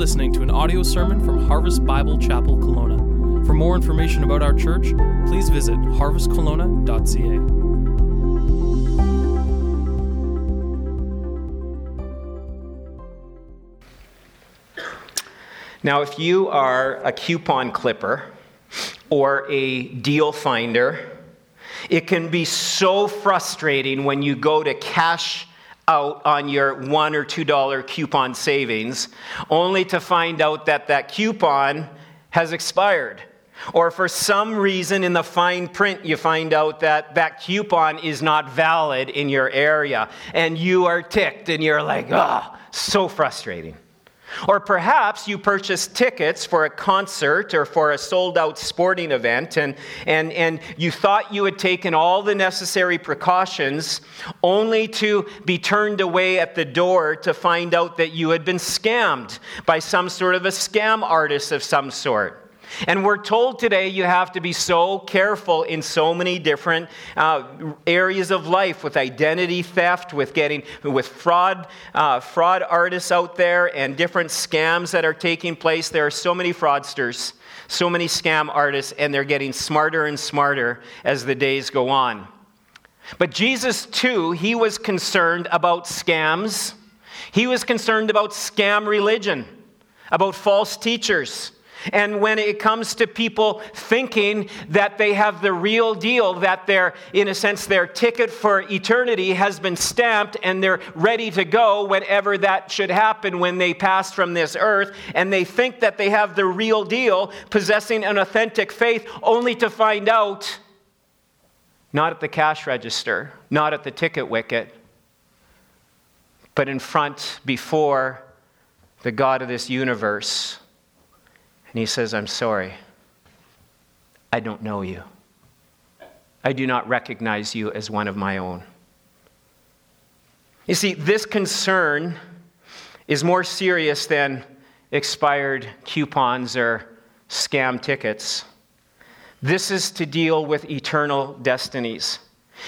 listening to an audio sermon from Harvest Bible Chapel Kelowna. For more information about our church, please visit harvestkelowna.ca. Now, if you are a coupon clipper or a deal finder, it can be so frustrating when you go to cash out on your one or two dollar coupon savings, only to find out that that coupon has expired. Or for some reason in the fine print, you find out that that coupon is not valid in your area, and you are ticked and you're like, ah, oh, so frustrating. Or perhaps you purchased tickets for a concert or for a sold out sporting event, and, and, and you thought you had taken all the necessary precautions, only to be turned away at the door to find out that you had been scammed by some sort of a scam artist of some sort. And we're told today you have to be so careful in so many different uh, areas of life with identity theft, with getting with fraud, uh, fraud artists out there, and different scams that are taking place. There are so many fraudsters, so many scam artists, and they're getting smarter and smarter as the days go on. But Jesus, too, he was concerned about scams. He was concerned about scam religion, about false teachers. And when it comes to people thinking that they have the real deal, that they're, in a sense, their ticket for eternity has been stamped and they're ready to go whenever that should happen when they pass from this earth, and they think that they have the real deal, possessing an authentic faith, only to find out not at the cash register, not at the ticket wicket, but in front before the God of this universe and he says, I'm sorry. I don't know you. I do not recognize you as one of my own. You see, this concern is more serious than expired coupons or scam tickets. This is to deal with eternal destinies.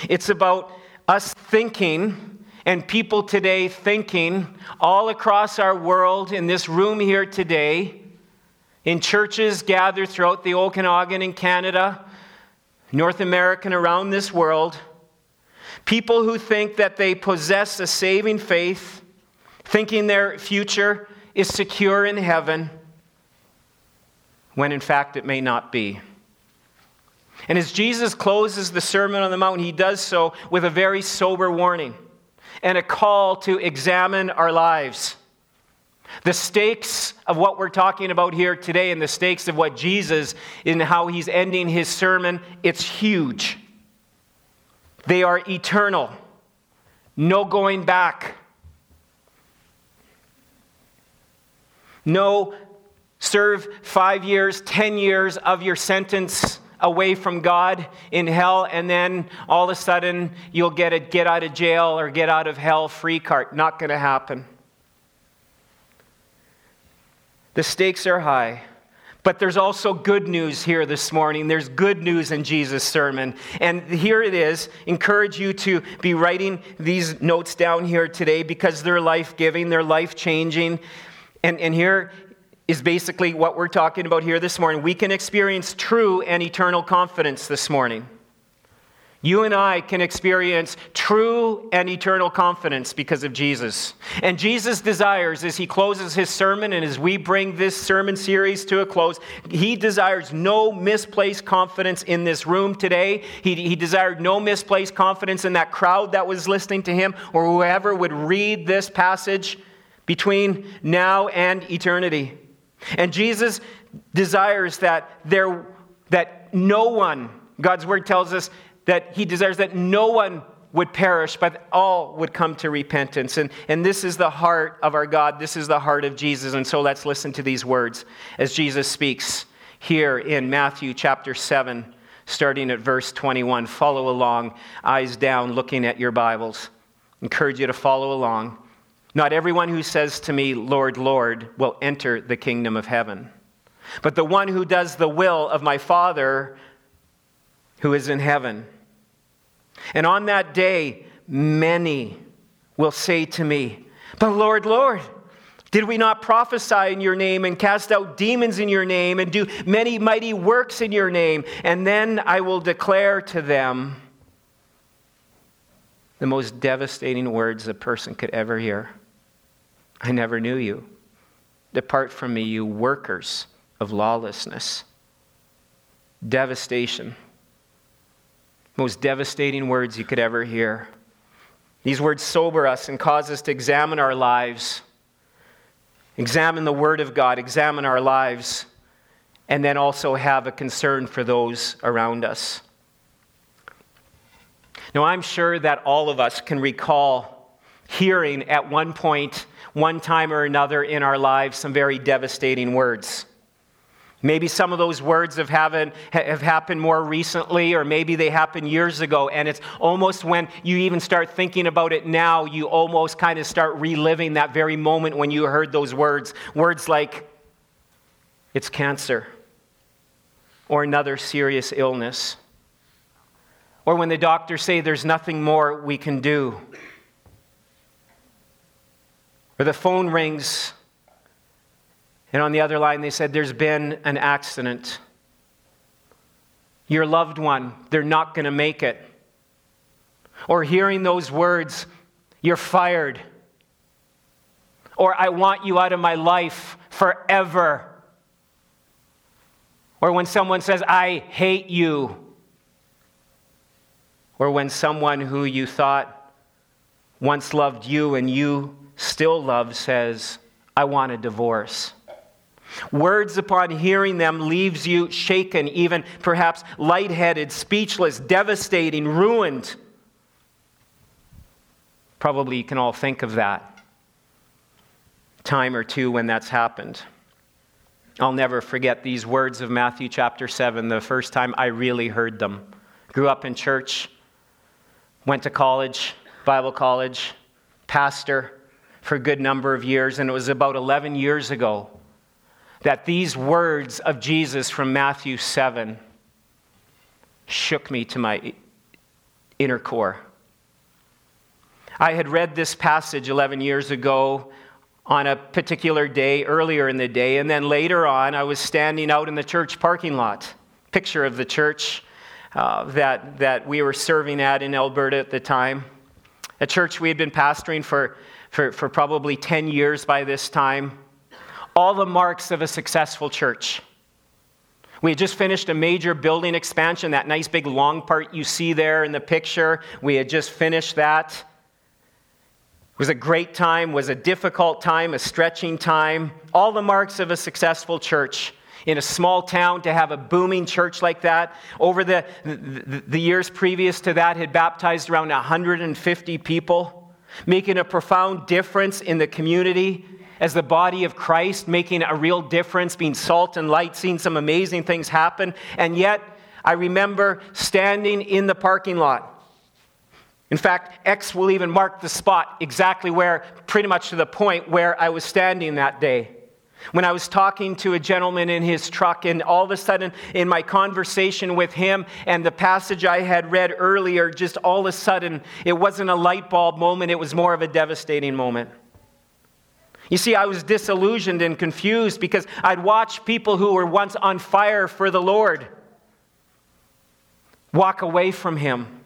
It's about us thinking and people today thinking all across our world, in this room here today, in churches gathered throughout the Okanagan in Canada, North America, and around this world. People who think that they possess a saving faith, thinking their future is secure in heaven, when in fact it may not be. And as Jesus closes the Sermon on the Mount, he does so with a very sober warning and a call to examine our lives. The stakes of what we're talking about here today and the stakes of what Jesus, in how he's ending his sermon, it's huge. They are eternal, no going back. No, serve five years, ten years of your sentence away from God in hell, and then all of a sudden you'll get a get out of jail or get out of hell free card. Not going to happen. The stakes are high. But there's also good news here this morning. There's good news in Jesus' sermon. And here it is. Encourage you to be writing these notes down here today because they're life giving, they're life changing. And, and here is basically what we're talking about here this morning. We can experience true and eternal confidence this morning. You and I can experience true and eternal confidence because of Jesus. And Jesus desires, as he closes his sermon and as we bring this sermon series to a close, he desires no misplaced confidence in this room today. He, he desired no misplaced confidence in that crowd that was listening to him or whoever would read this passage between now and eternity. And Jesus desires that there that no one, God's word tells us, that he desires that no one would perish, but all would come to repentance. And, and this is the heart of our God. This is the heart of Jesus. And so let's listen to these words as Jesus speaks here in Matthew chapter 7, starting at verse 21. Follow along, eyes down, looking at your Bibles. Encourage you to follow along. Not everyone who says to me, Lord, Lord, will enter the kingdom of heaven, but the one who does the will of my Father who is in heaven. And on that day, many will say to me, But Lord, Lord, Did we not prophesy in your name and cast out demons in your name and do many mighty works in your name? And then I will declare to them the most devastating words a person could ever hear I never knew you. Depart from me, you workers of lawlessness. Devastation. Most devastating words you could ever hear. These words sober us and cause us to examine our lives examine the Word of God, examine our lives, and then also have a concern for those around us. Now, I'm sure that all of us can recall hearing at one point, one time or another in our lives, some very devastating words. Maybe some of those words have, haven't, have happened more recently, or maybe they happened years ago. And it's almost when you even start thinking about it now, you almost kind of start reliving that very moment when you heard those words. Words like, it's cancer, or another serious illness, or when the doctors say there's nothing more we can do, or the phone rings and on the other line, they said, There's been an accident. Your loved one, they're not going to make it. Or hearing those words, You're fired. Or I want you out of my life forever. Or when someone says, I hate you. Or when someone who you thought once loved you and you still love says, I want a divorce. Words upon hearing them leaves you shaken, even perhaps lightheaded, speechless, devastating, ruined. Probably you can all think of that time or two when that's happened. I'll never forget these words of Matthew chapter 7, the first time I really heard them. Grew up in church, went to college, Bible college, pastor for a good number of years, and it was about 11 years ago that these words of Jesus from Matthew 7 shook me to my inner core. I had read this passage 11 years ago on a particular day earlier in the day, and then later on, I was standing out in the church parking lot. Picture of the church uh, that, that we were serving at in Alberta at the time. A church we had been pastoring for, for, for probably 10 years by this time all the marks of a successful church. We had just finished a major building expansion, that nice big long part you see there in the picture. We had just finished that. It was a great time, was a difficult time, a stretching time. All the marks of a successful church. In a small town, to have a booming church like that, over the, the, the years previous to that, had baptized around 150 people, making a profound difference in the community as the body of Christ, making a real difference, being salt and light, seeing some amazing things happen. And yet, I remember standing in the parking lot. In fact, X will even mark the spot exactly where, pretty much to the point where I was standing that day. When I was talking to a gentleman in his truck, and all of a sudden, in my conversation with him and the passage I had read earlier, just all of a sudden, it wasn't a light bulb moment, it was more of a devastating moment. You see, I was disillusioned and confused because I'd watched people who were once on fire for the Lord walk away from Him.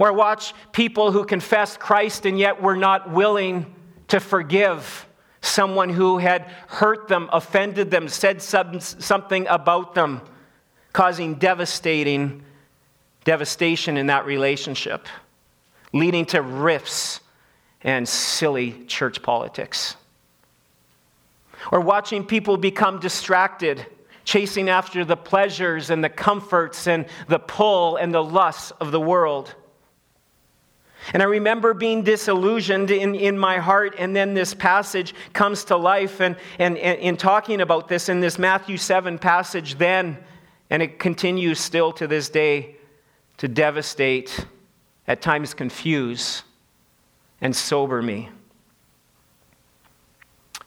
Or watch people who confessed Christ and yet were not willing to forgive someone who had hurt them, offended them, said something about them, causing devastating devastation in that relationship, leading to rifts and silly church politics. Or watching people become distracted, chasing after the pleasures and the comforts and the pull and the lusts of the world. And I remember being disillusioned in, in my heart, and then this passage comes to life. And, and, and in talking about this in this Matthew 7 passage, then, and it continues still to this day to devastate, at times confuse, and sober me.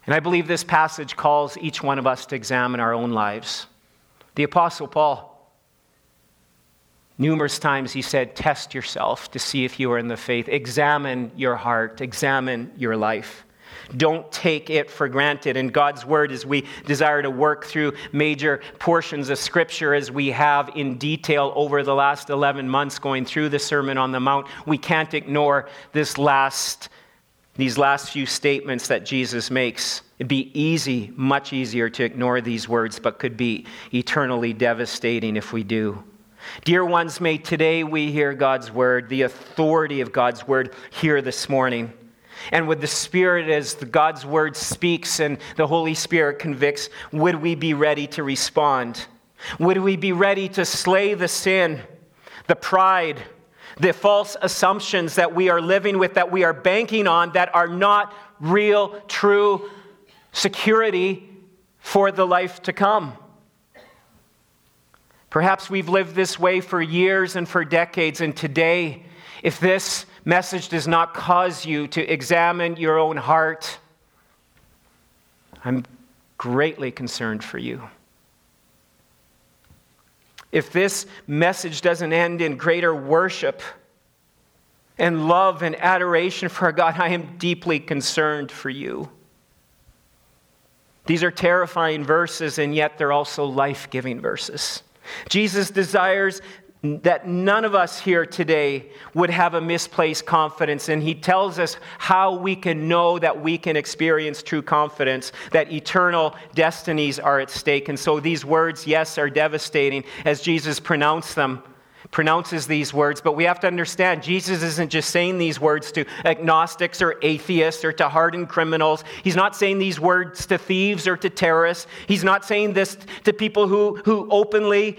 And I believe this passage calls each one of us to examine our own lives. The Apostle Paul, numerous times he said, Test yourself to see if you are in the faith. Examine your heart, examine your life. Don't take it for granted. And God's word, as we desire to work through major portions of scripture as we have in detail over the last 11 months going through the Sermon on the Mount, we can't ignore this last, these last few statements that Jesus makes. It'd be easy, much easier to ignore these words, but could be eternally devastating if we do. Dear ones, may today we hear God's word, the authority of God's word here this morning. And with the Spirit, as God's word speaks and the Holy Spirit convicts, would we be ready to respond? Would we be ready to slay the sin, the pride, the false assumptions that we are living with, that we are banking on, that are not real, true security for the life to come? Perhaps we've lived this way for years and for decades, and today, if this message does not cause you to examine your own heart, I'm greatly concerned for you. If this message doesn't end in greater worship and love and adoration for God, I am deeply concerned for you. These are terrifying verses, and yet they're also life giving verses. Jesus desires that none of us here today would have a misplaced confidence. And he tells us how we can know that we can experience true confidence, that eternal destinies are at stake. And so these words, yes, are devastating as Jesus pronounced them. Pronounces these words, but we have to understand Jesus isn't just saying these words to agnostics or atheists or to hardened criminals. He's not saying these words to thieves or to terrorists. He's not saying this to people who, who openly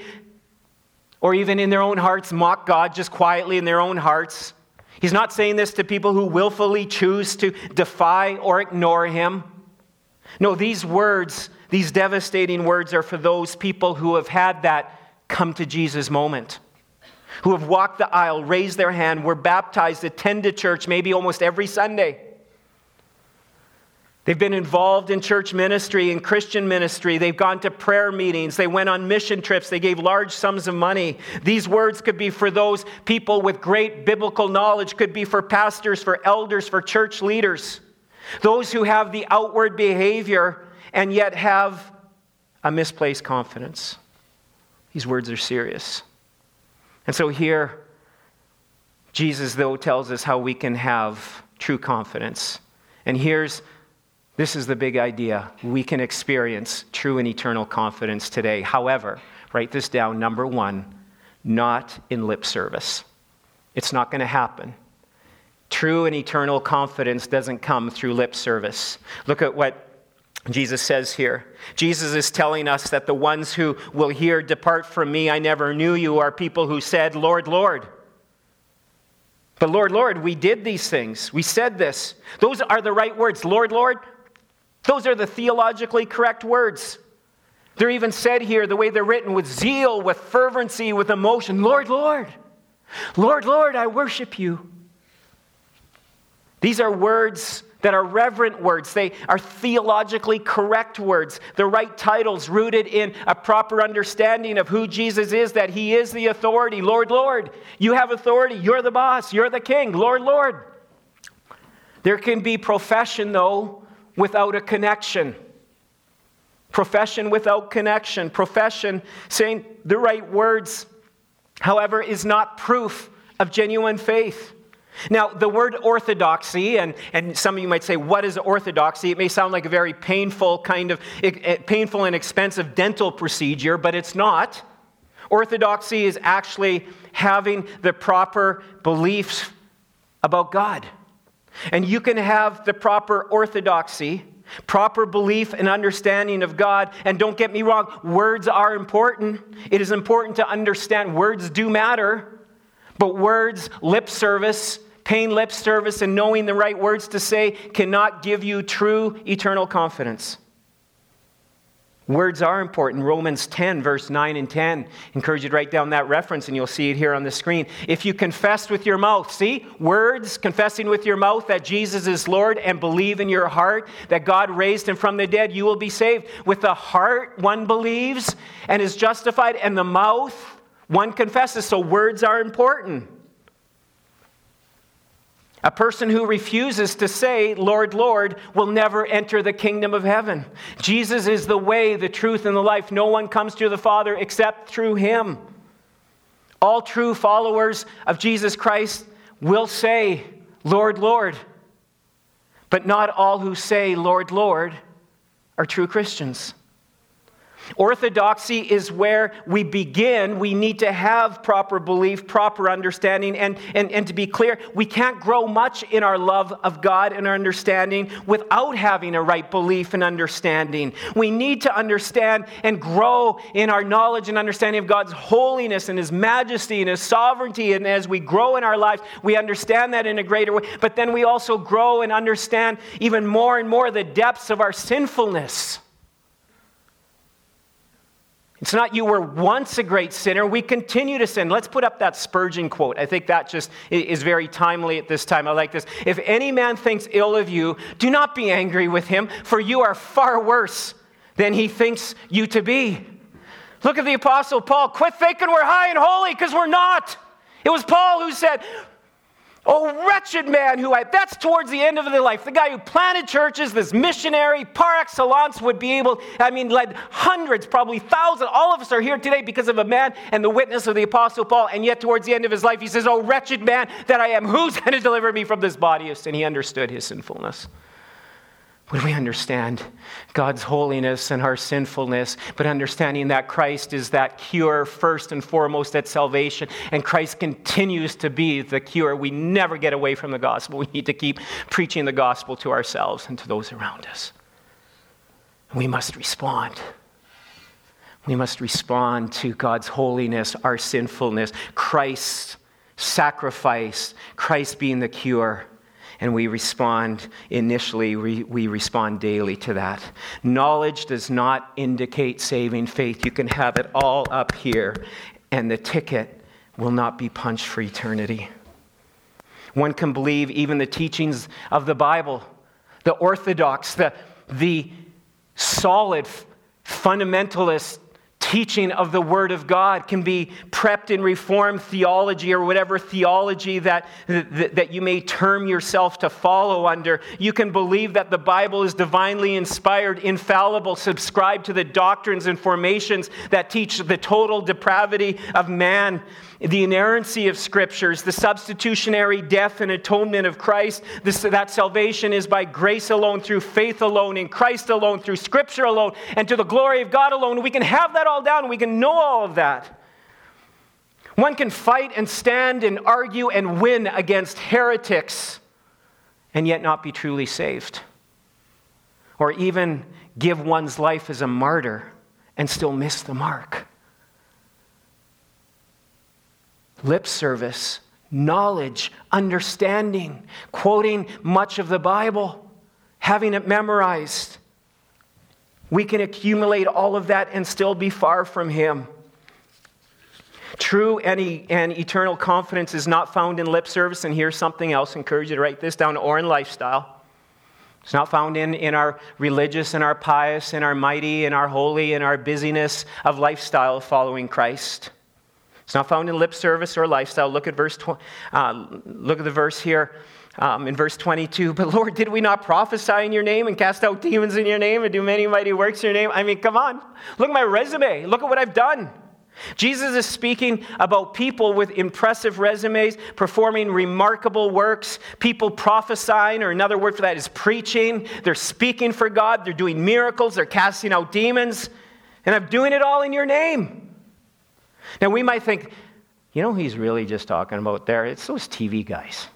or even in their own hearts mock God just quietly in their own hearts. He's not saying this to people who willfully choose to defy or ignore him. No, these words, these devastating words, are for those people who have had that come to Jesus moment, who have walked the aisle, raised their hand, were baptized, attended church maybe almost every Sunday They've been involved in church ministry and Christian ministry. They've gone to prayer meetings. They went on mission trips. They gave large sums of money. These words could be for those people with great biblical knowledge, could be for pastors, for elders, for church leaders. Those who have the outward behavior and yet have a misplaced confidence. These words are serious. And so here, Jesus, though, tells us how we can have true confidence. And here's this is the big idea. We can experience true and eternal confidence today. However, write this down number one, not in lip service. It's not going to happen. True and eternal confidence doesn't come through lip service. Look at what Jesus says here. Jesus is telling us that the ones who will hear, Depart from me, I never knew you, are people who said, Lord, Lord. But Lord, Lord, we did these things. We said this. Those are the right words. Lord, Lord, those are the theologically correct words. They're even said here the way they're written with zeal, with fervency, with emotion Lord, Lord, Lord, Lord, I worship you. These are words that are reverent words. They are theologically correct words, the right titles rooted in a proper understanding of who Jesus is, that he is the authority. Lord, Lord, you have authority. You're the boss. You're the king. Lord, Lord. There can be profession, though, without a connection. Profession without connection. Profession saying the right words, however, is not proof of genuine faith. Now, the word orthodoxy, and, and some of you might say, what is orthodoxy? It may sound like a very painful, kind of painful and expensive dental procedure, but it's not. Orthodoxy is actually having the proper beliefs about God. And you can have the proper orthodoxy, proper belief and understanding of God. And don't get me wrong, words are important. It is important to understand words do matter. But words, lip service, paying lip service, and knowing the right words to say cannot give you true eternal confidence. Words are important. Romans 10, verse 9 and 10. Encourage you to write down that reference and you'll see it here on the screen. If you confess with your mouth, see, words, confessing with your mouth that Jesus is Lord and believe in your heart that God raised him from the dead, you will be saved. With the heart, one believes and is justified, and the mouth, one confesses. So words are important. A person who refuses to say, Lord, Lord, will never enter the kingdom of heaven. Jesus is the way, the truth, and the life. No one comes to the Father except through him. All true followers of Jesus Christ will say, Lord, Lord. But not all who say, Lord, Lord, are true Christians. Orthodoxy is where we begin. We need to have proper belief, proper understanding. And, and, and to be clear, we can't grow much in our love of God and our understanding without having a right belief and understanding. We need to understand and grow in our knowledge and understanding of God's holiness and His majesty and His sovereignty. And as we grow in our lives, we understand that in a greater way. But then we also grow and understand even more and more the depths of our sinfulness. It's not you were once a great sinner, we continue to sin. Let's put up that Spurgeon quote. I think that just is very timely at this time. I like this. If any man thinks ill of you, do not be angry with him, for you are far worse than he thinks you to be. Look at the Apostle Paul. Quit thinking we're high and holy because we're not. It was Paul who said, Oh, wretched man who I, that's towards the end of their life. The guy who planted churches, this missionary par excellence would be able, I mean, led hundreds, probably thousands. All of us are here today because of a man and the witness of the Apostle Paul. And yet, towards the end of his life, he says, Oh, wretched man that I am, who's going to deliver me from this body of sin? He understood his sinfulness. When we understand God's holiness and our sinfulness, but understanding that Christ is that cure first and foremost at salvation, and Christ continues to be the cure. We never get away from the gospel. We need to keep preaching the gospel to ourselves and to those around us. We must respond. We must respond to God's holiness, our sinfulness, Christ's sacrifice, Christ being the cure and we respond initially, we, we respond daily to that. Knowledge does not indicate saving faith. You can have it all up here, and the ticket will not be punched for eternity. One can believe even the teachings of the Bible, the orthodox, the, the solid fundamentalist teaching of the Word of God can be prepped in Reformed theology or whatever theology that, that, that, you may term yourself to follow under. You can believe that the Bible is divinely inspired, infallible, subscribe to the doctrines and formations that teach the total depravity of man the inerrancy of scriptures, the substitutionary death and atonement of Christ, this, that salvation is by grace alone, through faith alone, in Christ alone, through scripture alone, and to the glory of God alone. We can have that all down, we can know all of that. One can fight and stand and argue and win against heretics and yet not be truly saved. Or even give one's life as a martyr and still miss the mark. Lip service, knowledge, understanding, quoting much of the Bible, having it memorized. We can accumulate all of that and still be far from Him. True and, and eternal confidence is not found in lip service, and here's something else. Encourage you to write this down or in lifestyle. It's not found in, in our religious and our pious and our mighty and our holy and our busyness of lifestyle following Christ. It's not found in lip service or lifestyle. Look at verse. Tw- uh, look at the verse here. Um, in verse 22, but Lord, did we not prophesy in your name and cast out demons in your name and do many mighty works in your name? I mean, come on. Look at my resume. Look at what I've done. Jesus is speaking about people with impressive resumes, performing remarkable works, people prophesying, or another word for that is preaching. They're speaking for God, they're doing miracles, they're casting out demons, and I'm doing it all in your name. Now, we might think, you know, he's really just talking about there. It's those TV guys.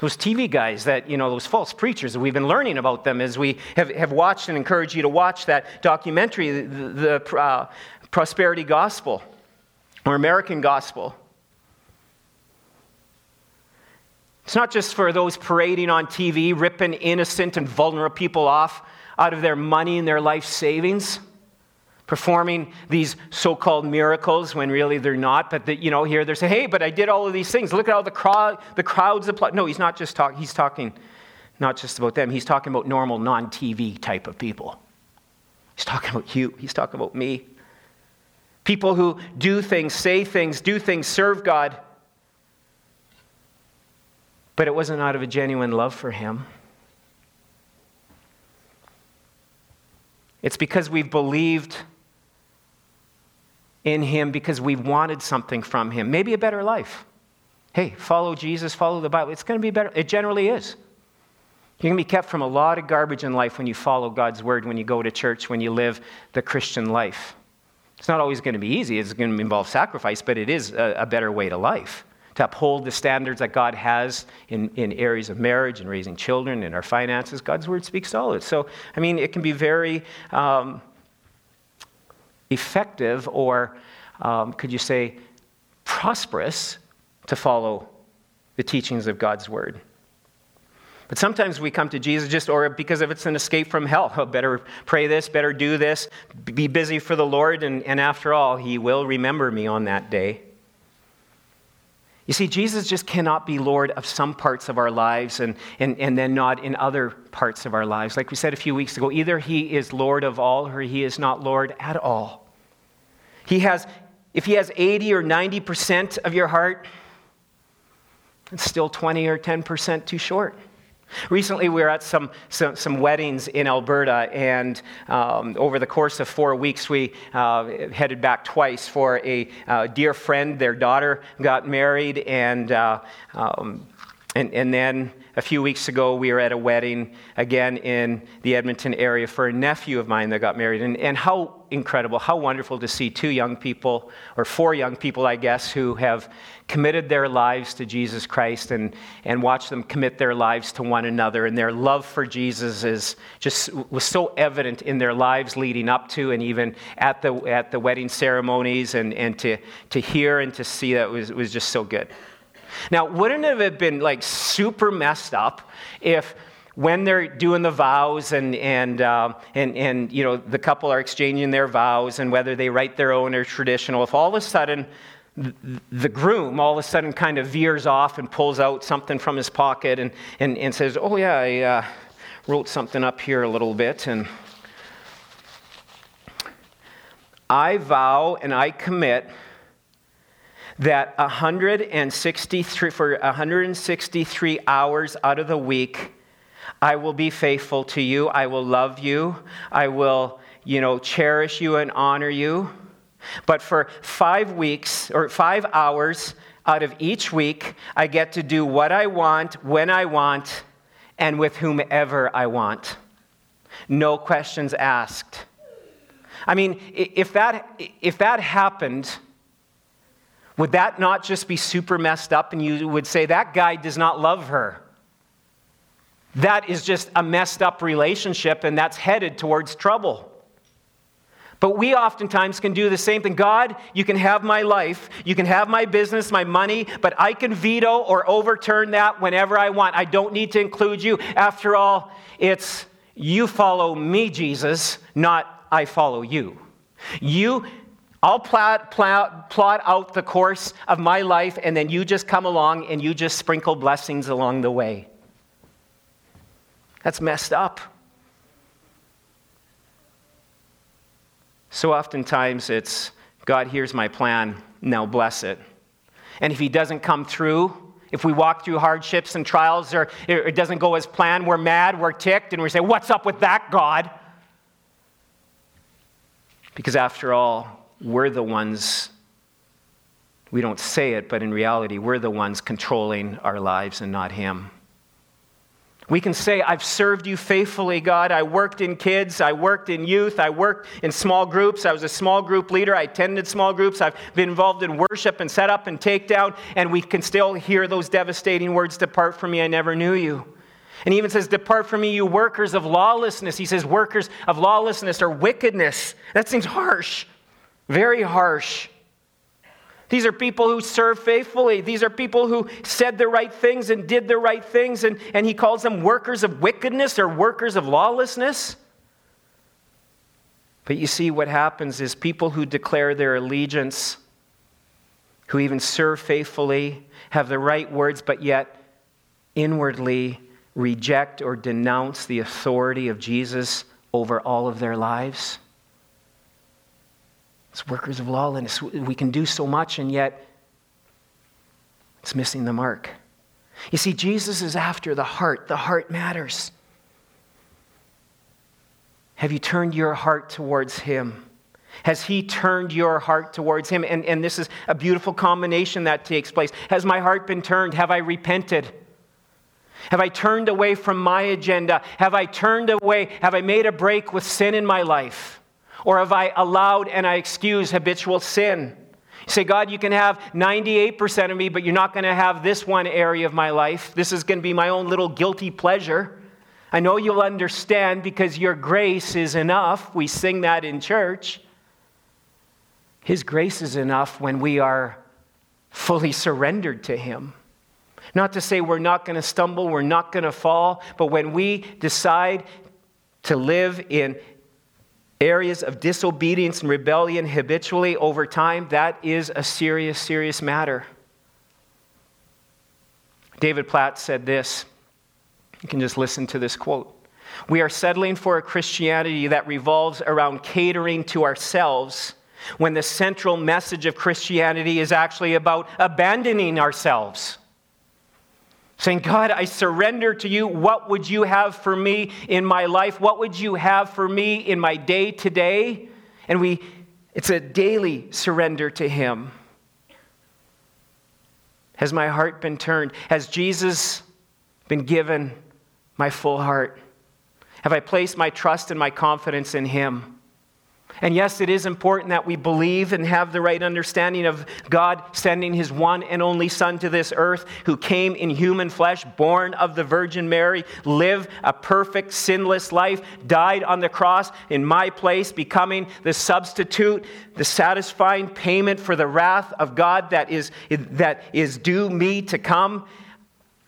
Those TV guys that, you know, those false preachers, that we've been learning about them as we have, have watched and encourage you to watch that documentary, the, the uh, Prosperity Gospel or American Gospel. It's not just for those parading on TV, ripping innocent and vulnerable people off out of their money and their life savings performing these so-called miracles when really they're not but that you know here they're saying hey but i did all of these things. Look at all the crowd the crowds applaud. No he's not just talking he's talking not just about them. He's talking about normal non-tv type of people. He's talking about you. He's talking about me. People who do things say things do things serve god. But it wasn't out of a genuine love for Him. It's because we've believed in Him because we've wanted something from Him, maybe a better life. Hey, follow Jesus, follow the Bible. It's going to be better. It generally is. You can be kept from a lot of garbage in life when you follow God's word, when you go to church, when you live the Christian life. It's not always going to be easy, it's going to involve sacrifice, but it is a, a better way to life. To uphold the standards that God has in, in areas of marriage and raising children and our finances, God's word speaks to all of it. So, I mean, it can be very um, effective, or um, could you say, prosperous to follow the teachings of God's word. But sometimes we come to Jesus just, or because if it's an escape from hell, oh, better pray this, better do this, be busy for the Lord, and, and after all, He will remember me on that day. You see, Jesus just cannot be Lord of some parts of our lives and, and, and then not in other parts of our lives. Like we said a few weeks ago, either He is Lord of all or He is not Lord at all. He has, if He has 80 or 90% of your heart, it's still 20 or 10% too short. Recently, we were at some, some, some weddings in Alberta, and um, over the course of four weeks, we uh, headed back twice for a uh, dear friend. Their daughter got married, and, uh, um, and, and then a few weeks ago, we were at a wedding again in the Edmonton area for a nephew of mine that got married. And, and how incredible, how wonderful to see two young people, or four young people, I guess, who have committed their lives to Jesus Christ and, and watch them commit their lives to one another. And their love for Jesus is just was so evident in their lives leading up to and even at the, at the wedding ceremonies. And, and to, to hear and to see that was, was just so good. Now, wouldn't it have been like super messed up if when they're doing the vows and, and, uh, and, and you know, the couple are exchanging their vows and whether they write their own or traditional, if all of a sudden the groom all of a sudden kind of veers off and pulls out something from his pocket and, and, and says, Oh, yeah, I uh, wrote something up here a little bit. And I vow and I commit that 163 for 163 hours out of the week I will be faithful to you. I will love you. I will you know cherish you and honor you. But for 5 weeks or 5 hours out of each week I get to do what I want when I want and with whomever I want. No questions asked. I mean if that if that happened would that not just be super messed up and you would say, that guy does not love her? That is just a messed up relationship and that's headed towards trouble. But we oftentimes can do the same thing. God, you can have my life, you can have my business, my money, but I can veto or overturn that whenever I want. I don't need to include you. After all, it's you follow me, Jesus, not I follow you. You I'll plot, plot, plot out the course of my life, and then you just come along and you just sprinkle blessings along the way. That's messed up. So oftentimes it's, God, here's my plan, now bless it. And if He doesn't come through, if we walk through hardships and trials or it doesn't go as planned, we're mad, we're ticked, and we say, What's up with that, God? Because after all, we're the ones, we don't say it, but in reality, we're the ones controlling our lives and not Him. We can say, I've served you faithfully, God. I worked in kids, I worked in youth, I worked in small groups. I was a small group leader, I attended small groups, I've been involved in worship and set up and takedown, and we can still hear those devastating words Depart from me, I never knew you. And he even says, Depart from me, you workers of lawlessness. He says, Workers of lawlessness or wickedness. That seems harsh. Very harsh. These are people who serve faithfully. These are people who said the right things and did the right things, and, and he calls them workers of wickedness or workers of lawlessness. But you see, what happens is people who declare their allegiance, who even serve faithfully, have the right words, but yet inwardly reject or denounce the authority of Jesus over all of their lives. It's workers of lawlessness. We can do so much, and yet it's missing the mark. You see, Jesus is after the heart. The heart matters. Have you turned your heart towards Him? Has He turned your heart towards Him? And, and this is a beautiful combination that takes place. Has my heart been turned? Have I repented? Have I turned away from my agenda? Have I turned away? Have I made a break with sin in my life? Or have I allowed and I excuse habitual sin? You say, God, you can have 98% of me, but you're not going to have this one area of my life. This is going to be my own little guilty pleasure. I know you'll understand because your grace is enough. We sing that in church. His grace is enough when we are fully surrendered to Him. Not to say we're not going to stumble, we're not going to fall, but when we decide to live in areas of disobedience and rebellion habitually over time, that is a serious, serious matter. David Platt said this. You can just listen to this quote. We are settling for a Christianity that revolves around catering to ourselves when the central message of Christianity is actually about abandoning ourselves. Saying, God, I surrender to you. What would you have for me in my life? What would you have for me in my day to day? And we, it's a daily surrender to Him. Has my heart been turned? Has Jesus been given my full heart? Have I placed my trust and my confidence in Him? And yes, it is important that we believe and have the right understanding of God sending his one and only Son to this earth, who came in human flesh, born of the Virgin Mary, lived a perfect, sinless life, died on the cross in my place, becoming the substitute, the satisfying payment for the wrath of God that is, that is due me to come,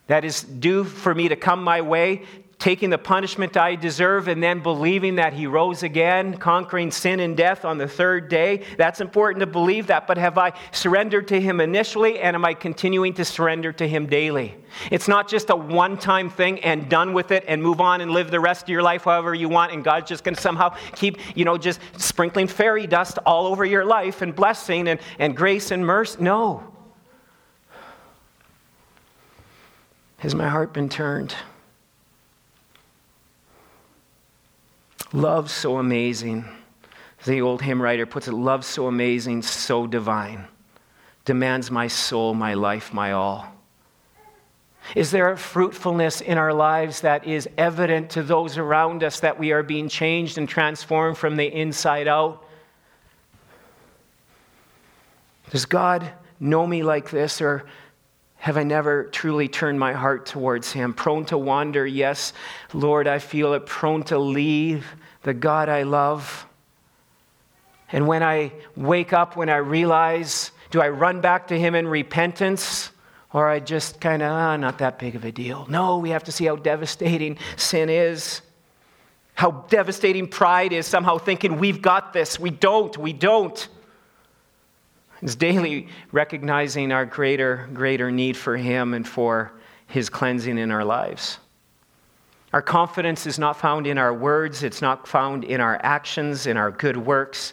that is due for me to come my way taking the punishment I deserve and then believing that he rose again, conquering sin and death on the third day. That's important to believe that, but have I surrendered to him initially and am I continuing to surrender to him daily? It's not just a one time thing and done with it and move on and live the rest of your life however you want and God's just going to somehow keep, you know, just sprinkling fairy dust all over your life and blessing and, and grace and mercy. No. Has my heart been turned? Love so amazing. The old hymn writer puts it love so amazing, so divine, demands my soul, my life, my all. Is there a fruitfulness in our lives that is evident to those around us that we are being changed and transformed from the inside out? Does God know me like this, or have I never truly turned my heart towards Him? Prone to wander, yes, Lord, I feel it. Prone to leave the God I love. And when I wake up, when I realize, do I run back to Him in repentance? Or I just kind of, ah, not that big of a deal. No, we have to see how devastating sin is. How devastating pride is, somehow thinking we've got this. We don't, we don't. It's daily recognizing our greater, greater need for Him and for His cleansing in our lives. Our confidence is not found in our words, it's not found in our actions, in our good works,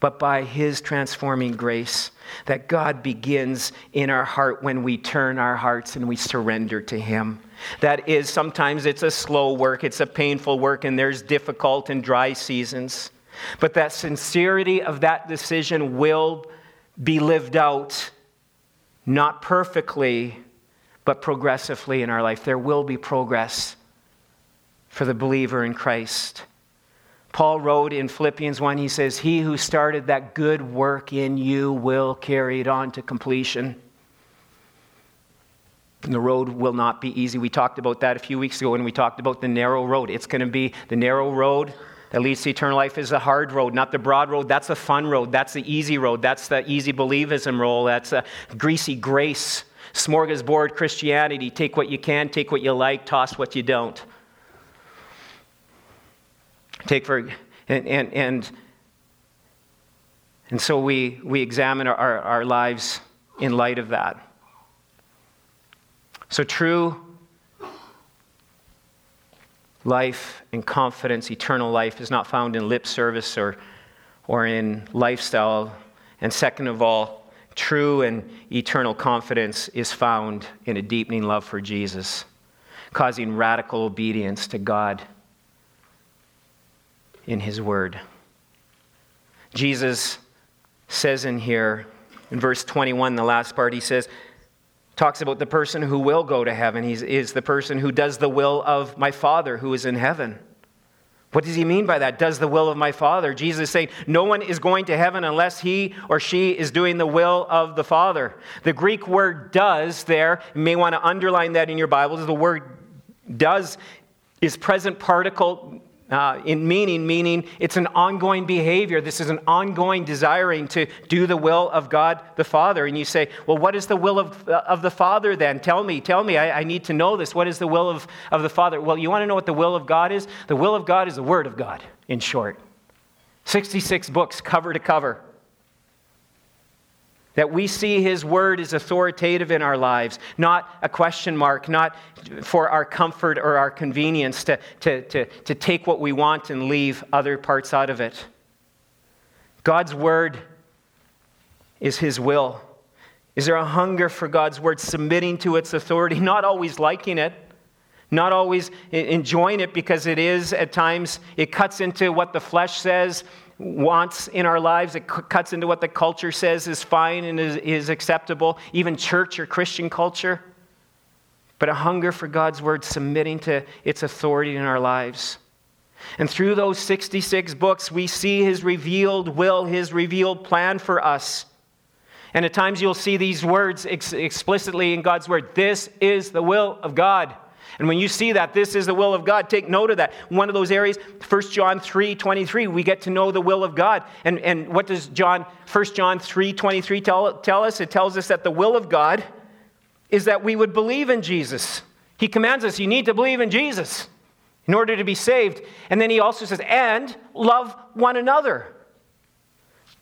but by His transforming grace that God begins in our heart when we turn our hearts and we surrender to Him. That is, sometimes it's a slow work, it's a painful work, and there's difficult and dry seasons. But that sincerity of that decision will be lived out, not perfectly, but progressively in our life. There will be progress for the believer in Christ. Paul wrote in Philippians 1, he says, He who started that good work in you will carry it on to completion. And the road will not be easy. We talked about that a few weeks ago when we talked about the narrow road. It's going to be the narrow road that leads to eternal life is the hard road, not the broad road. That's the fun road. That's the easy road. That's the easy believism road. That's a greasy grace, smorgasbord Christianity. Take what you can, take what you like, toss what you don't. Take for, and, and, and, and so we, we examine our, our lives in light of that. So, true life and confidence, eternal life, is not found in lip service or, or in lifestyle. And second of all, true and eternal confidence is found in a deepening love for Jesus, causing radical obedience to God in His Word. Jesus says in here, in verse 21, the last part, he says, talks about the person who will go to heaven. He is the person who does the will of my Father who is in heaven. What does he mean by that? Does the will of my Father. Jesus is saying, No one is going to heaven unless he or she is doing the will of the Father. The Greek word does there, you may want to underline that in your Bibles. The word does is present participle uh, in meaning, meaning it's an ongoing behavior. This is an ongoing desiring to do the will of God the Father. And you say, well, what is the will of, uh, of the Father then? Tell me, tell me. I, I need to know this. What is the will of, of the Father? Well, you want to know what the will of God is? The will of God is the Word of God, in short. 66 books, cover to cover. That we see His Word is authoritative in our lives, not a question mark, not for our comfort or our convenience to, to, to, to take what we want and leave other parts out of it. God's Word is His will. Is there a hunger for God's Word, submitting to its authority, not always liking it? Not always enjoying it because it is, at times, it cuts into what the flesh says wants in our lives. It cuts into what the culture says is fine and is, is acceptable, even church or Christian culture. But a hunger for God's word, submitting to its authority in our lives. And through those 66 books, we see his revealed will, his revealed plan for us. And at times you'll see these words ex- explicitly in God's word. This is the will of God. And when you see that this is the will of God, take note of that. One of those areas, 1 John 3 23, we get to know the will of God. And, and what does John, 1 John 3 23 tell, tell us? It tells us that the will of God is that we would believe in Jesus. He commands us, you need to believe in Jesus in order to be saved. And then he also says, and love one another.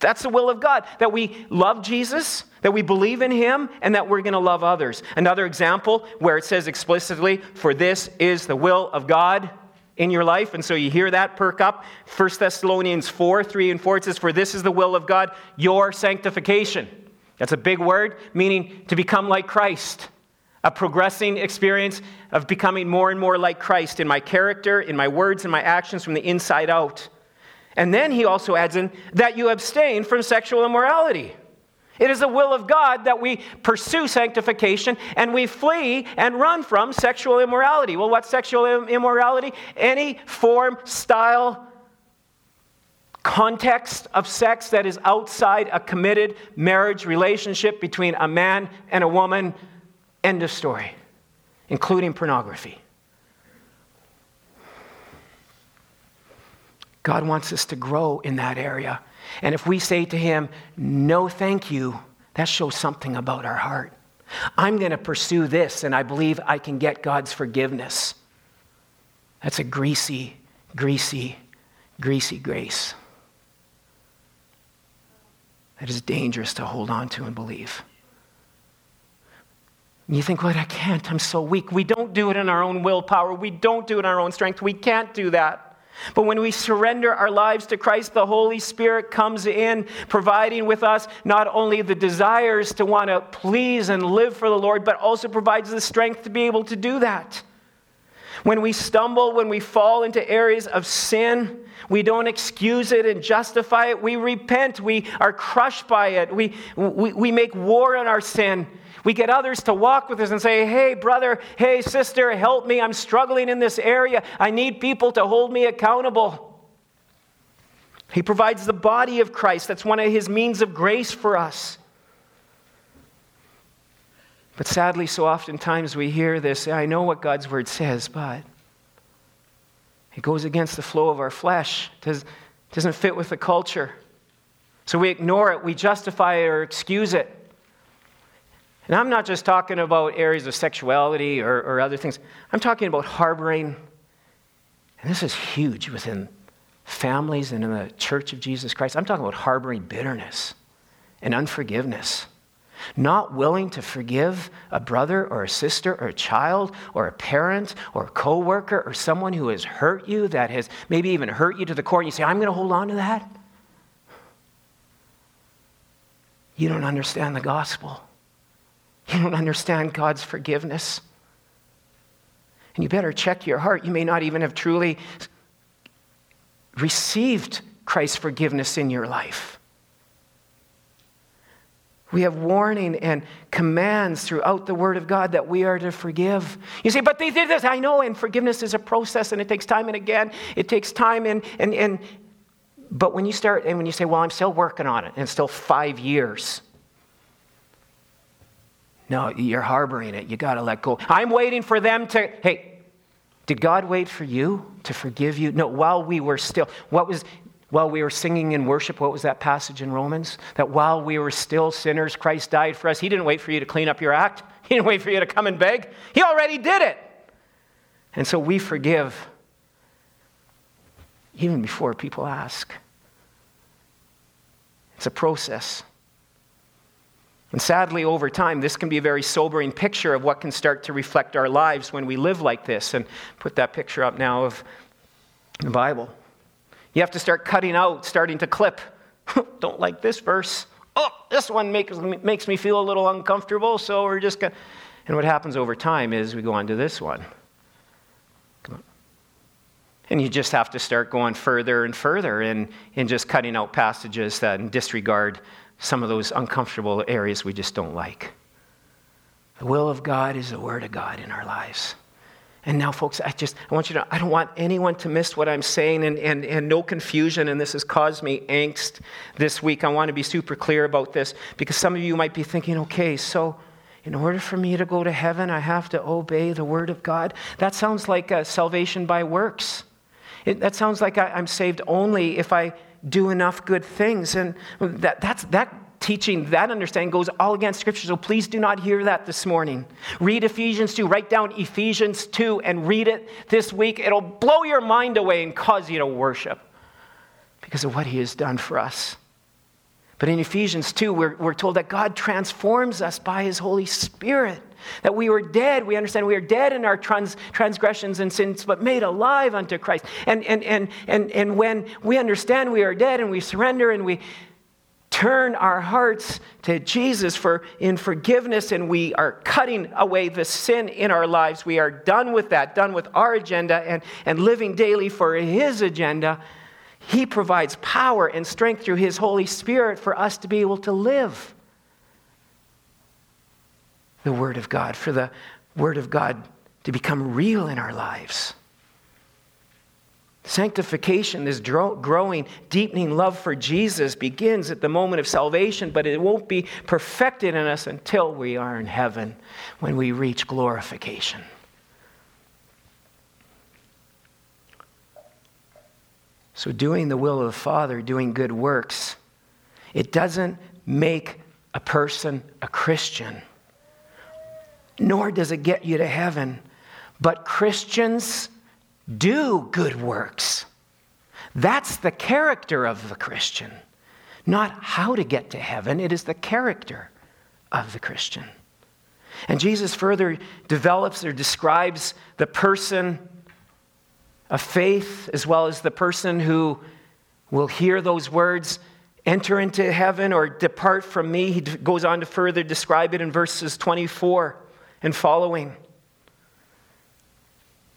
That's the will of God, that we love Jesus, that we believe in him, and that we're going to love others. Another example where it says explicitly, for this is the will of God in your life. And so you hear that perk up. 1 Thessalonians 4 3 and 4, it says, For this is the will of God, your sanctification. That's a big word, meaning to become like Christ. A progressing experience of becoming more and more like Christ in my character, in my words, and my actions from the inside out. And then he also adds in that you abstain from sexual immorality. It is the will of God that we pursue sanctification and we flee and run from sexual immorality. Well, what's sexual immorality? Any form, style, context of sex that is outside a committed marriage relationship between a man and a woman. End of story, including pornography. God wants us to grow in that area. And if we say to Him, no, thank you, that shows something about our heart. I'm going to pursue this, and I believe I can get God's forgiveness. That's a greasy, greasy, greasy grace. That is dangerous to hold on to and believe. you think, well, I can't. I'm so weak. We don't do it in our own willpower. We don't do it in our own strength. We can't do that. But when we surrender our lives to Christ, the Holy Spirit comes in, providing with us not only the desires to want to please and live for the Lord, but also provides the strength to be able to do that. When we stumble, when we fall into areas of sin, we don't excuse it and justify it. We repent. We are crushed by it. We, we, we make war on our sin we get others to walk with us and say, hey, brother, hey, sister, help me. I'm struggling in this area. I need people to hold me accountable. He provides the body of Christ. That's one of his means of grace for us. But sadly, so oftentimes we hear this I know what God's word says, but it goes against the flow of our flesh, it doesn't fit with the culture. So we ignore it, we justify it or excuse it. And I'm not just talking about areas of sexuality or, or other things, I'm talking about harboring, and this is huge within families and in the church of Jesus Christ. I'm talking about harboring bitterness and unforgiveness. Not willing to forgive a brother or a sister or a child or a parent or a coworker or someone who has hurt you, that has maybe even hurt you to the core, and you say, I'm going to hold on to that. you don't understand the gospel. You don't understand God's forgiveness. And you better check your heart. You may not even have truly received Christ's forgiveness in your life. We have warning and commands throughout the Word of God that we are to forgive. You say, but they did this. I know, and forgiveness is a process and it takes time and again. It takes time and, and, and but when you start and when you say, well, I'm still working on it, and it's still five years. No, you're harboring it. You got to let go. I'm waiting for them to, hey, did God wait for you to forgive you? No, while we were still, what was, while we were singing in worship, what was that passage in Romans? That while we were still sinners, Christ died for us. He didn't wait for you to clean up your act, He didn't wait for you to come and beg. He already did it. And so we forgive even before people ask. It's a process. And sadly, over time, this can be a very sobering picture of what can start to reflect our lives when we live like this. And put that picture up now of the Bible. You have to start cutting out, starting to clip. Don't like this verse. Oh, this one makes, makes me feel a little uncomfortable, so we're just going. And what happens over time is we go on to this one. Come on. And you just have to start going further and further and, and just cutting out passages that disregard some of those uncomfortable areas we just don't like. The will of God is the word of God in our lives. And now, folks, I just I want you to I don't want anyone to miss what I'm saying and, and, and no confusion, and this has caused me angst this week. I want to be super clear about this because some of you might be thinking, okay, so in order for me to go to heaven, I have to obey the word of God. That sounds like uh, salvation by works. It, that sounds like I, I'm saved only if I do enough good things. And that, that's, that teaching, that understanding goes all against Scripture. So please do not hear that this morning. Read Ephesians 2. Write down Ephesians 2 and read it this week. It'll blow your mind away and cause you to worship because of what He has done for us. But in Ephesians 2, we're, we're told that God transforms us by His Holy Spirit. That we were dead. We understand we are dead in our trans, transgressions and sins, but made alive unto Christ. And, and, and, and, and when we understand we are dead and we surrender and we turn our hearts to Jesus for in forgiveness and we are cutting away the sin in our lives. We are done with that, done with our agenda and, and living daily for his agenda. He provides power and strength through his Holy Spirit for us to be able to live the Word of God, for the Word of God to become real in our lives. Sanctification, this growing, deepening love for Jesus, begins at the moment of salvation, but it won't be perfected in us until we are in heaven when we reach glorification. So, doing the will of the Father, doing good works, it doesn't make a person a Christian nor does it get you to heaven. But Christians do good works. That's the character of the Christian, not how to get to heaven. It is the character of the Christian. And Jesus further develops or describes the person of faith as well as the person who will hear those words enter into heaven or depart from me. He goes on to further describe it in verses 24 and following.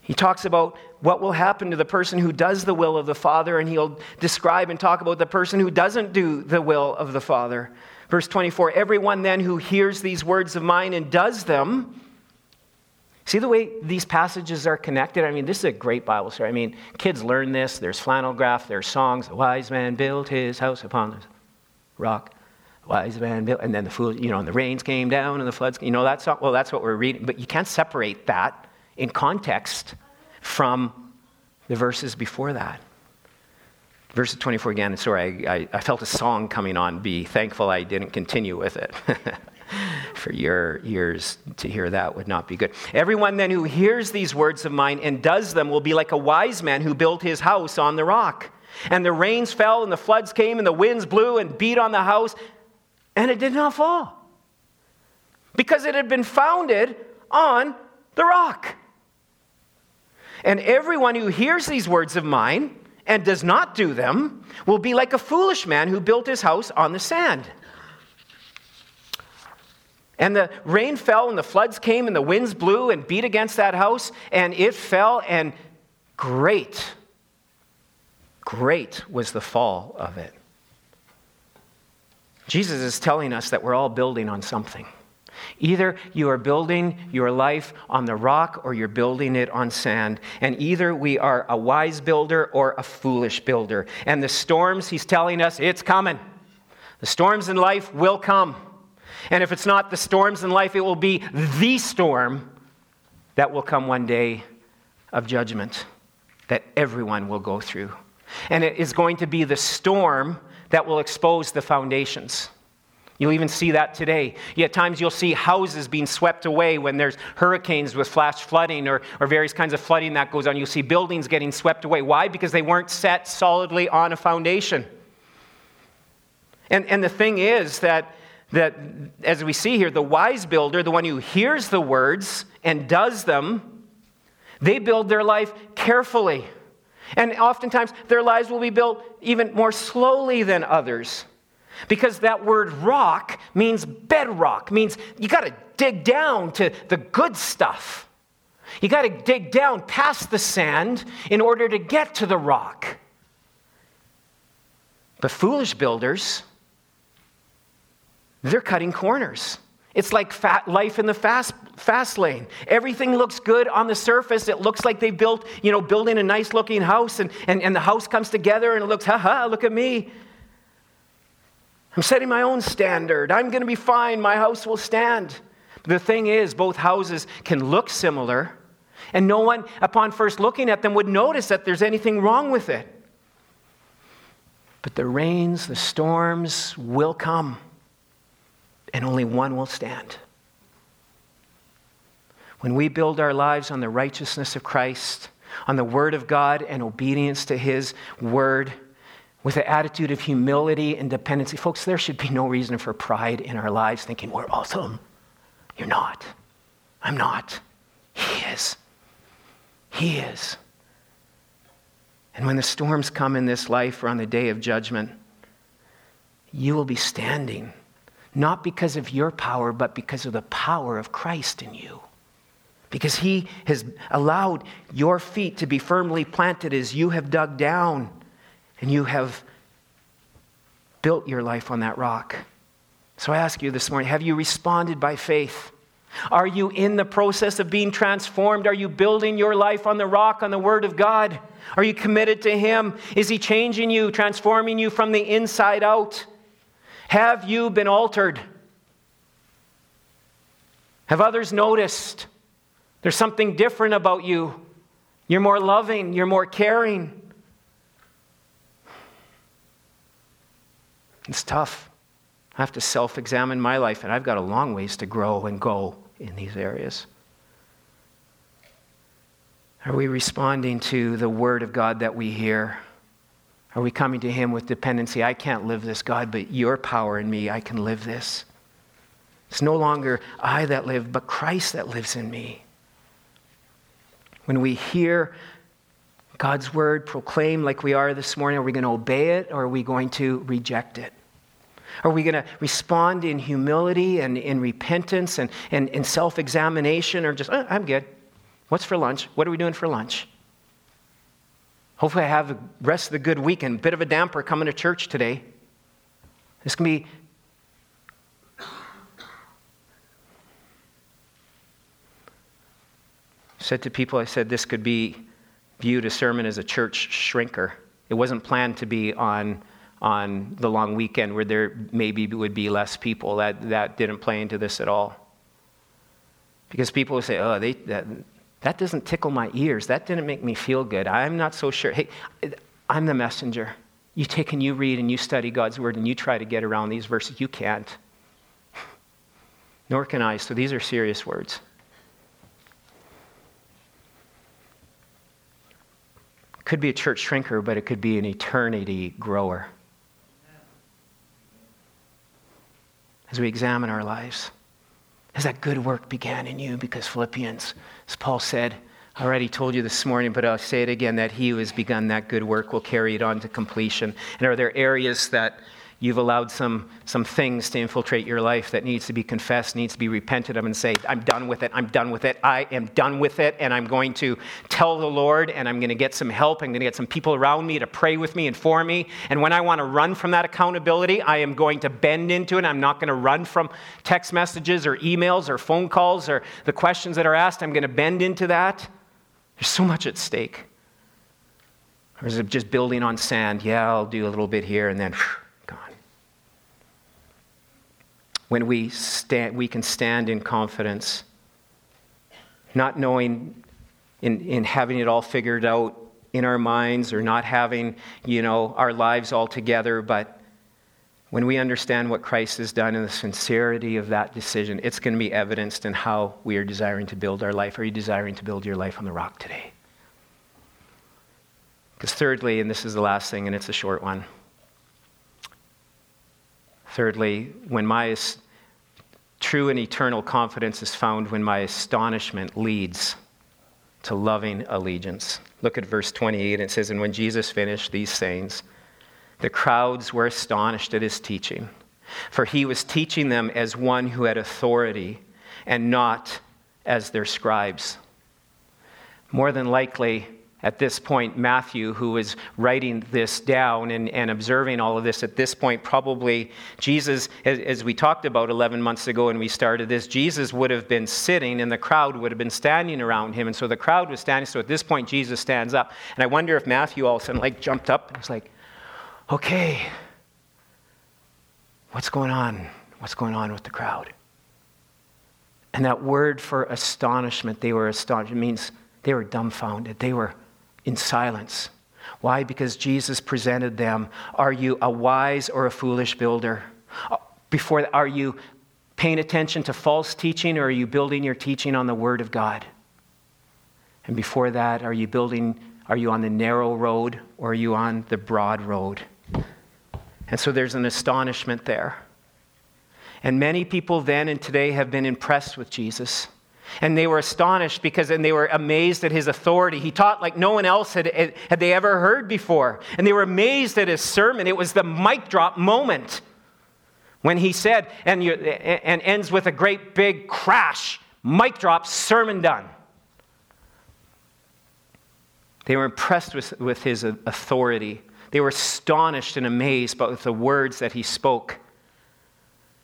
He talks about what will happen to the person who does the will of the Father, and he'll describe and talk about the person who doesn't do the will of the Father. Verse 24 Everyone then who hears these words of mine and does them, See the way these passages are connected? I mean, this is a great Bible story. I mean, kids learn this. There's flannel graph, there's songs. The wise man built his house upon the rock wise man built, and then the fool, you know, and the rains came down and the floods, you know, that's not, well, that's what we're reading, but you can't separate that in context from the verses before that. Verse 24 again, sorry, I, I, I felt a song coming on. Be thankful I didn't continue with it. For your ears to hear that would not be good. Everyone then who hears these words of mine and does them will be like a wise man who built his house on the rock. And the rains fell, and the floods came, and the winds blew and beat on the house, and it did not fall because it had been founded on the rock. And everyone who hears these words of mine and does not do them will be like a foolish man who built his house on the sand. And the rain fell, and the floods came, and the winds blew and beat against that house, and it fell, and great, great was the fall of it. Jesus is telling us that we're all building on something. Either you are building your life on the rock or you're building it on sand. And either we are a wise builder or a foolish builder. And the storms, he's telling us, it's coming. The storms in life will come. And if it's not the storms in life, it will be the storm that will come one day of judgment that everyone will go through. And it is going to be the storm that will expose the foundations. You'll even see that today. Yet times you'll see houses being swept away when there's hurricanes with flash flooding or, or various kinds of flooding that goes on. You'll see buildings getting swept away. Why? Because they weren't set solidly on a foundation. And, and the thing is that, that, as we see here, the wise builder, the one who hears the words and does them, they build their life carefully. And oftentimes, their lives will be built even more slowly than others. Because that word rock means bedrock, means you got to dig down to the good stuff. You got to dig down past the sand in order to get to the rock. But foolish builders, they're cutting corners. It's like life in the fast, fast lane. Everything looks good on the surface. It looks like they built, you know, building a nice looking house, and, and, and the house comes together and it looks, ha ha, look at me. I'm setting my own standard. I'm going to be fine. My house will stand. the thing is, both houses can look similar, and no one, upon first looking at them, would notice that there's anything wrong with it. But the rains, the storms will come, and only one will stand. When we build our lives on the righteousness of Christ, on the Word of God, and obedience to His Word, with an attitude of humility and dependency. Folks, there should be no reason for pride in our lives thinking we're awesome. You're not. I'm not. He is. He is. And when the storms come in this life or on the day of judgment, you will be standing, not because of your power, but because of the power of Christ in you. Because he has allowed your feet to be firmly planted as you have dug down and you have built your life on that rock. So I ask you this morning have you responded by faith? Are you in the process of being transformed? Are you building your life on the rock, on the Word of God? Are you committed to Him? Is He changing you, transforming you from the inside out? Have you been altered? Have others noticed there's something different about you? You're more loving, you're more caring. It's tough. I have to self examine my life, and I've got a long ways to grow and go in these areas. Are we responding to the word of God that we hear? Are we coming to Him with dependency? I can't live this, God, but your power in me, I can live this. It's no longer I that live, but Christ that lives in me. When we hear God's word proclaimed like we are this morning, are we going to obey it or are we going to reject it? Are we going to respond in humility and in repentance and, and, and self examination or just, oh, I'm good? What's for lunch? What are we doing for lunch? Hopefully, I have the rest of the good weekend. Bit of a damper coming to church today. This can be. said to people, I said this could be viewed a sermon as a church shrinker. It wasn't planned to be on, on the long weekend where there maybe would be less people. That, that didn't play into this at all. Because people would say, oh, they, that, that doesn't tickle my ears. That didn't make me feel good. I'm not so sure. Hey, I'm the messenger. You take and you read and you study God's word and you try to get around these verses. You can't. Nor can I. So these are serious words. could be a church shrinker, but it could be an eternity grower. As we examine our lives, as that good work began in you, because Philippians, as Paul said, I already told you this morning, but I'll say it again that he who has begun that good work will carry it on to completion. And are there areas that you've allowed some, some things to infiltrate your life that needs to be confessed, needs to be repented of, and say, I'm done with it, I'm done with it, I am done with it, and I'm going to tell the Lord, and I'm going to get some help, I'm going to get some people around me to pray with me and for me. And when I want to run from that accountability, I am going to bend into it. I'm not going to run from text messages or emails or phone calls or the questions that are asked. I'm going to bend into that. There's so much at stake. Or is it just building on sand? Yeah, I'll do a little bit here and then when we, stand, we can stand in confidence, not knowing, in, in having it all figured out in our minds or not having, you know, our lives all together, but when we understand what Christ has done and the sincerity of that decision, it's going to be evidenced in how we are desiring to build our life. Are you desiring to build your life on the rock today? Because, thirdly, and this is the last thing, and it's a short one. Thirdly, when my true and eternal confidence is found when my astonishment leads to loving allegiance. Look at verse 28. It says, And when Jesus finished these sayings, the crowds were astonished at his teaching, for he was teaching them as one who had authority and not as their scribes. More than likely, at this point, Matthew, who is writing this down and, and observing all of this at this point, probably Jesus, as, as, we talked about 11 months ago when we started this, Jesus would have been sitting and the crowd would have been standing around him. And so the crowd was standing. So at this point, Jesus stands up. And I wonder if Matthew all of a sudden like jumped up and was like, okay, what's going on? What's going on with the crowd? And that word for astonishment, they were astonished, it means they were dumbfounded. They were in silence. Why? Because Jesus presented them Are you a wise or a foolish builder? Uh, before, are you paying attention to false teaching or are you building your teaching on the Word of God? And before that, are you building, are you on the narrow road or are you on the broad road? And so there's an astonishment there. And many people then and today have been impressed with Jesus. And they were astonished because, and they were amazed at his authority. He taught like no one else had, had they ever heard before. And they were amazed at his sermon. It was the mic drop moment when he said, and, you, and ends with a great big crash mic drop, sermon done. They were impressed with, with his authority. They were astonished and amazed by the words that he spoke.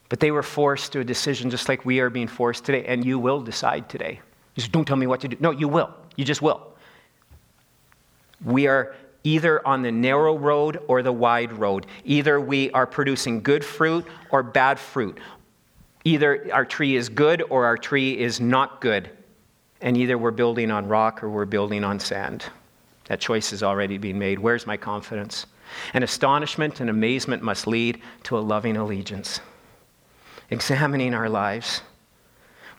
But they were forced to a decision just like we are being forced today, and you will decide today. Just don't tell me what to do. No, you will. You just will. We are either on the narrow road or the wide road. Either we are producing good fruit or bad fruit. Either our tree is good or our tree is not good. And either we're building on rock or we're building on sand. That choice is already being made. Where's my confidence? And astonishment and amazement must lead to a loving allegiance examining our lives,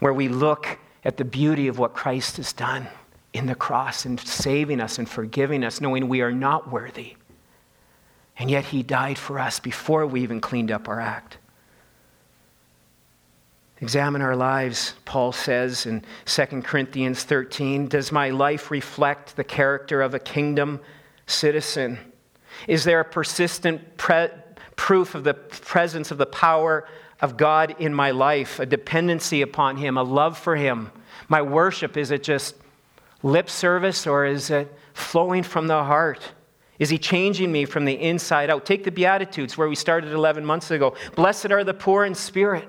where we look at the beauty of what Christ has done in the cross and saving us and forgiving us, knowing we are not worthy. And yet he died for us before we even cleaned up our act. Examine our lives, Paul says in 2 Corinthians 13. Does my life reflect the character of a kingdom citizen? Is there a persistent pre- proof of the presence of the power of God in my life, a dependency upon Him, a love for Him? My worship, is it just lip service or is it flowing from the heart? Is He changing me from the inside out? Take the Beatitudes where we started 11 months ago. Blessed are the poor in spirit.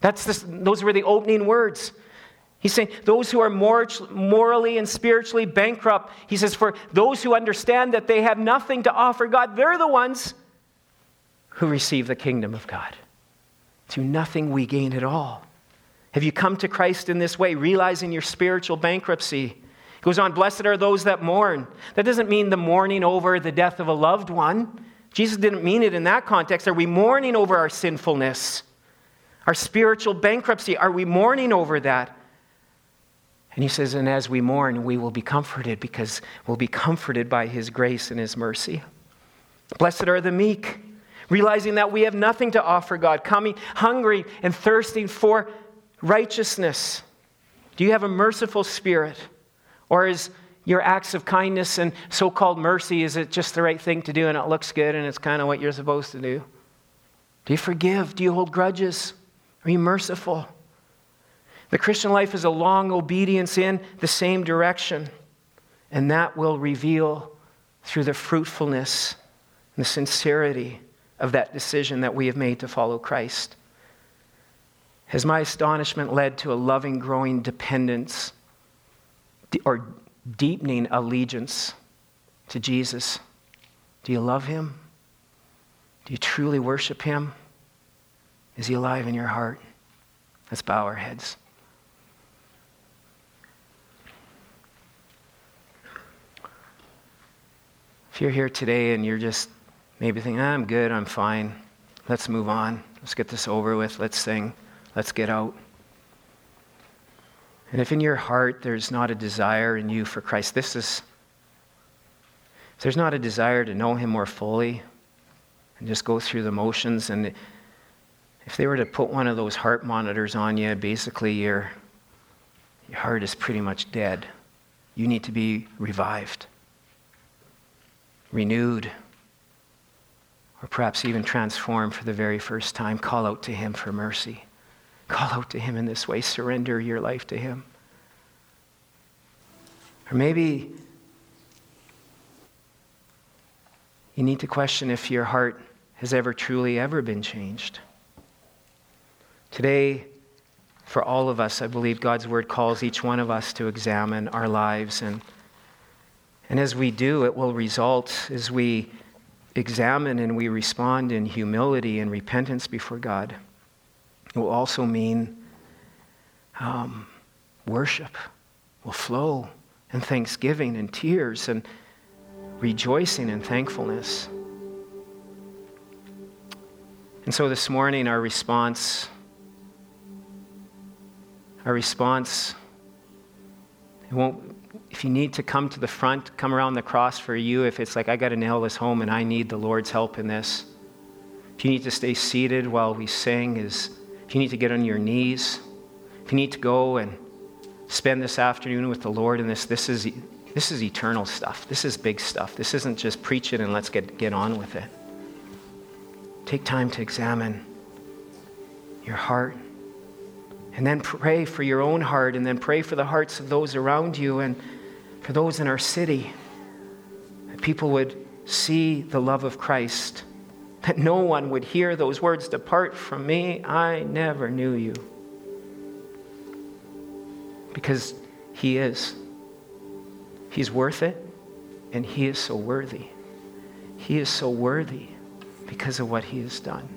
That's those were the opening words. He's saying those who are morally and spiritually bankrupt, he says, for those who understand that they have nothing to offer God, they're the ones who receive the kingdom of God. To nothing we gain at all. Have you come to Christ in this way, realizing your spiritual bankruptcy? He goes on, Blessed are those that mourn. That doesn't mean the mourning over the death of a loved one. Jesus didn't mean it in that context. Are we mourning over our sinfulness? Our spiritual bankruptcy? Are we mourning over that? And he says, And as we mourn, we will be comforted because we'll be comforted by his grace and his mercy. Blessed are the meek realizing that we have nothing to offer God, coming hungry and thirsting for righteousness. Do you have a merciful spirit? Or is your acts of kindness and so called mercy, is it just the right thing to do and it looks good and it's kind of what you're supposed to do? Do you forgive? Do you hold grudges? Are you merciful? The Christian life is a long obedience in the same direction, and that will reveal through the fruitfulness and the sincerity of that decision that we have made to follow Christ. Has my astonishment led to a loving, growing dependence or deepening allegiance to Jesus? Do you love him? Do you truly worship him? Is he alive in your heart? Let's bow our heads. If you're here today and you're just maybe think, ah, I'm good, I'm fine, let's move on, let's get this over with, let's sing, let's get out. And if in your heart there's not a desire in you for Christ, this is, if there's not a desire to know Him more fully and just go through the motions, and if they were to put one of those heart monitors on you, basically your, your heart is pretty much dead. You need to be revived, renewed, or perhaps even transformed for the very first time. Call out to Him for mercy. Call out to Him in this way. Surrender your life to Him. Or maybe you need to question if your heart has ever truly ever been changed. Today, for all of us, I believe God's word calls each one of us to examine our lives. And, and as we do, it will result as we examine and we respond in humility and repentance before God. It will also mean um, worship will flow and thanksgiving and tears and rejoicing and thankfulness. And so this morning, our response, our response, it won't, if you need to come to the front, come around the cross for you. If it's like, I got to nail this home and I need the Lord's help in this. If you need to stay seated while we sing, is if you need to get on your knees, if you need to go and spend this afternoon with the Lord in this, this is, this is eternal stuff. This is big stuff. This isn't just preach it and let's get, get on with it. Take time to examine your heart. And then pray for your own heart, and then pray for the hearts of those around you and for those in our city. That people would see the love of Christ that no one would hear those words Depart from me, I never knew you. Because He is. He's worth it, and He is so worthy. He is so worthy because of what He has done.